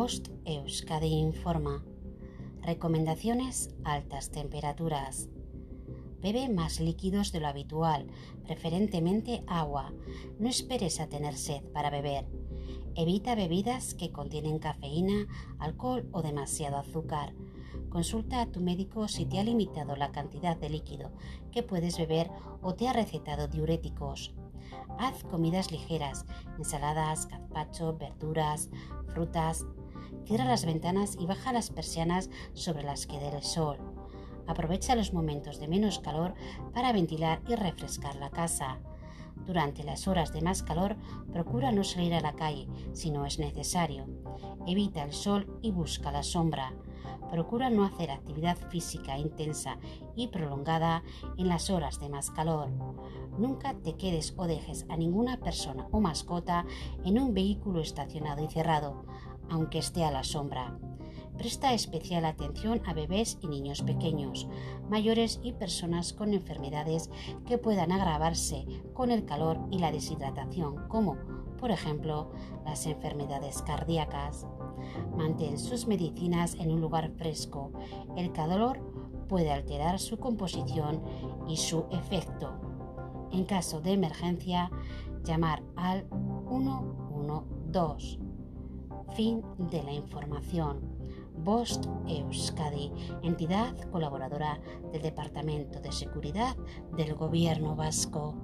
Post Euskadi informa. Recomendaciones altas temperaturas. Bebe más líquidos de lo habitual, preferentemente agua. No esperes a tener sed para beber. Evita bebidas que contienen cafeína, alcohol o demasiado azúcar. Consulta a tu médico si te ha limitado la cantidad de líquido que puedes beber o te ha recetado diuréticos. Haz comidas ligeras, ensaladas, gazpacho, verduras, frutas. Cierra las ventanas y baja las persianas sobre las que dé el sol. Aprovecha los momentos de menos calor para ventilar y refrescar la casa. Durante las horas de más calor, procura no salir a la calle si no es necesario. Evita el sol y busca la sombra. Procura no hacer actividad física intensa y prolongada en las horas de más calor. Nunca te quedes o dejes a ninguna persona o mascota en un vehículo estacionado y cerrado, aunque esté a la sombra. Presta especial atención a bebés y niños pequeños, mayores y personas con enfermedades que puedan agravarse con el calor y la deshidratación, como por ejemplo las enfermedades cardíacas. Mantén sus medicinas en un lugar fresco. El calor puede alterar su composición y su efecto. En caso de emergencia, llamar al 112. Fin de la información. Bost Euskadi, entidad colaboradora del Departamento de Seguridad del Gobierno Vasco.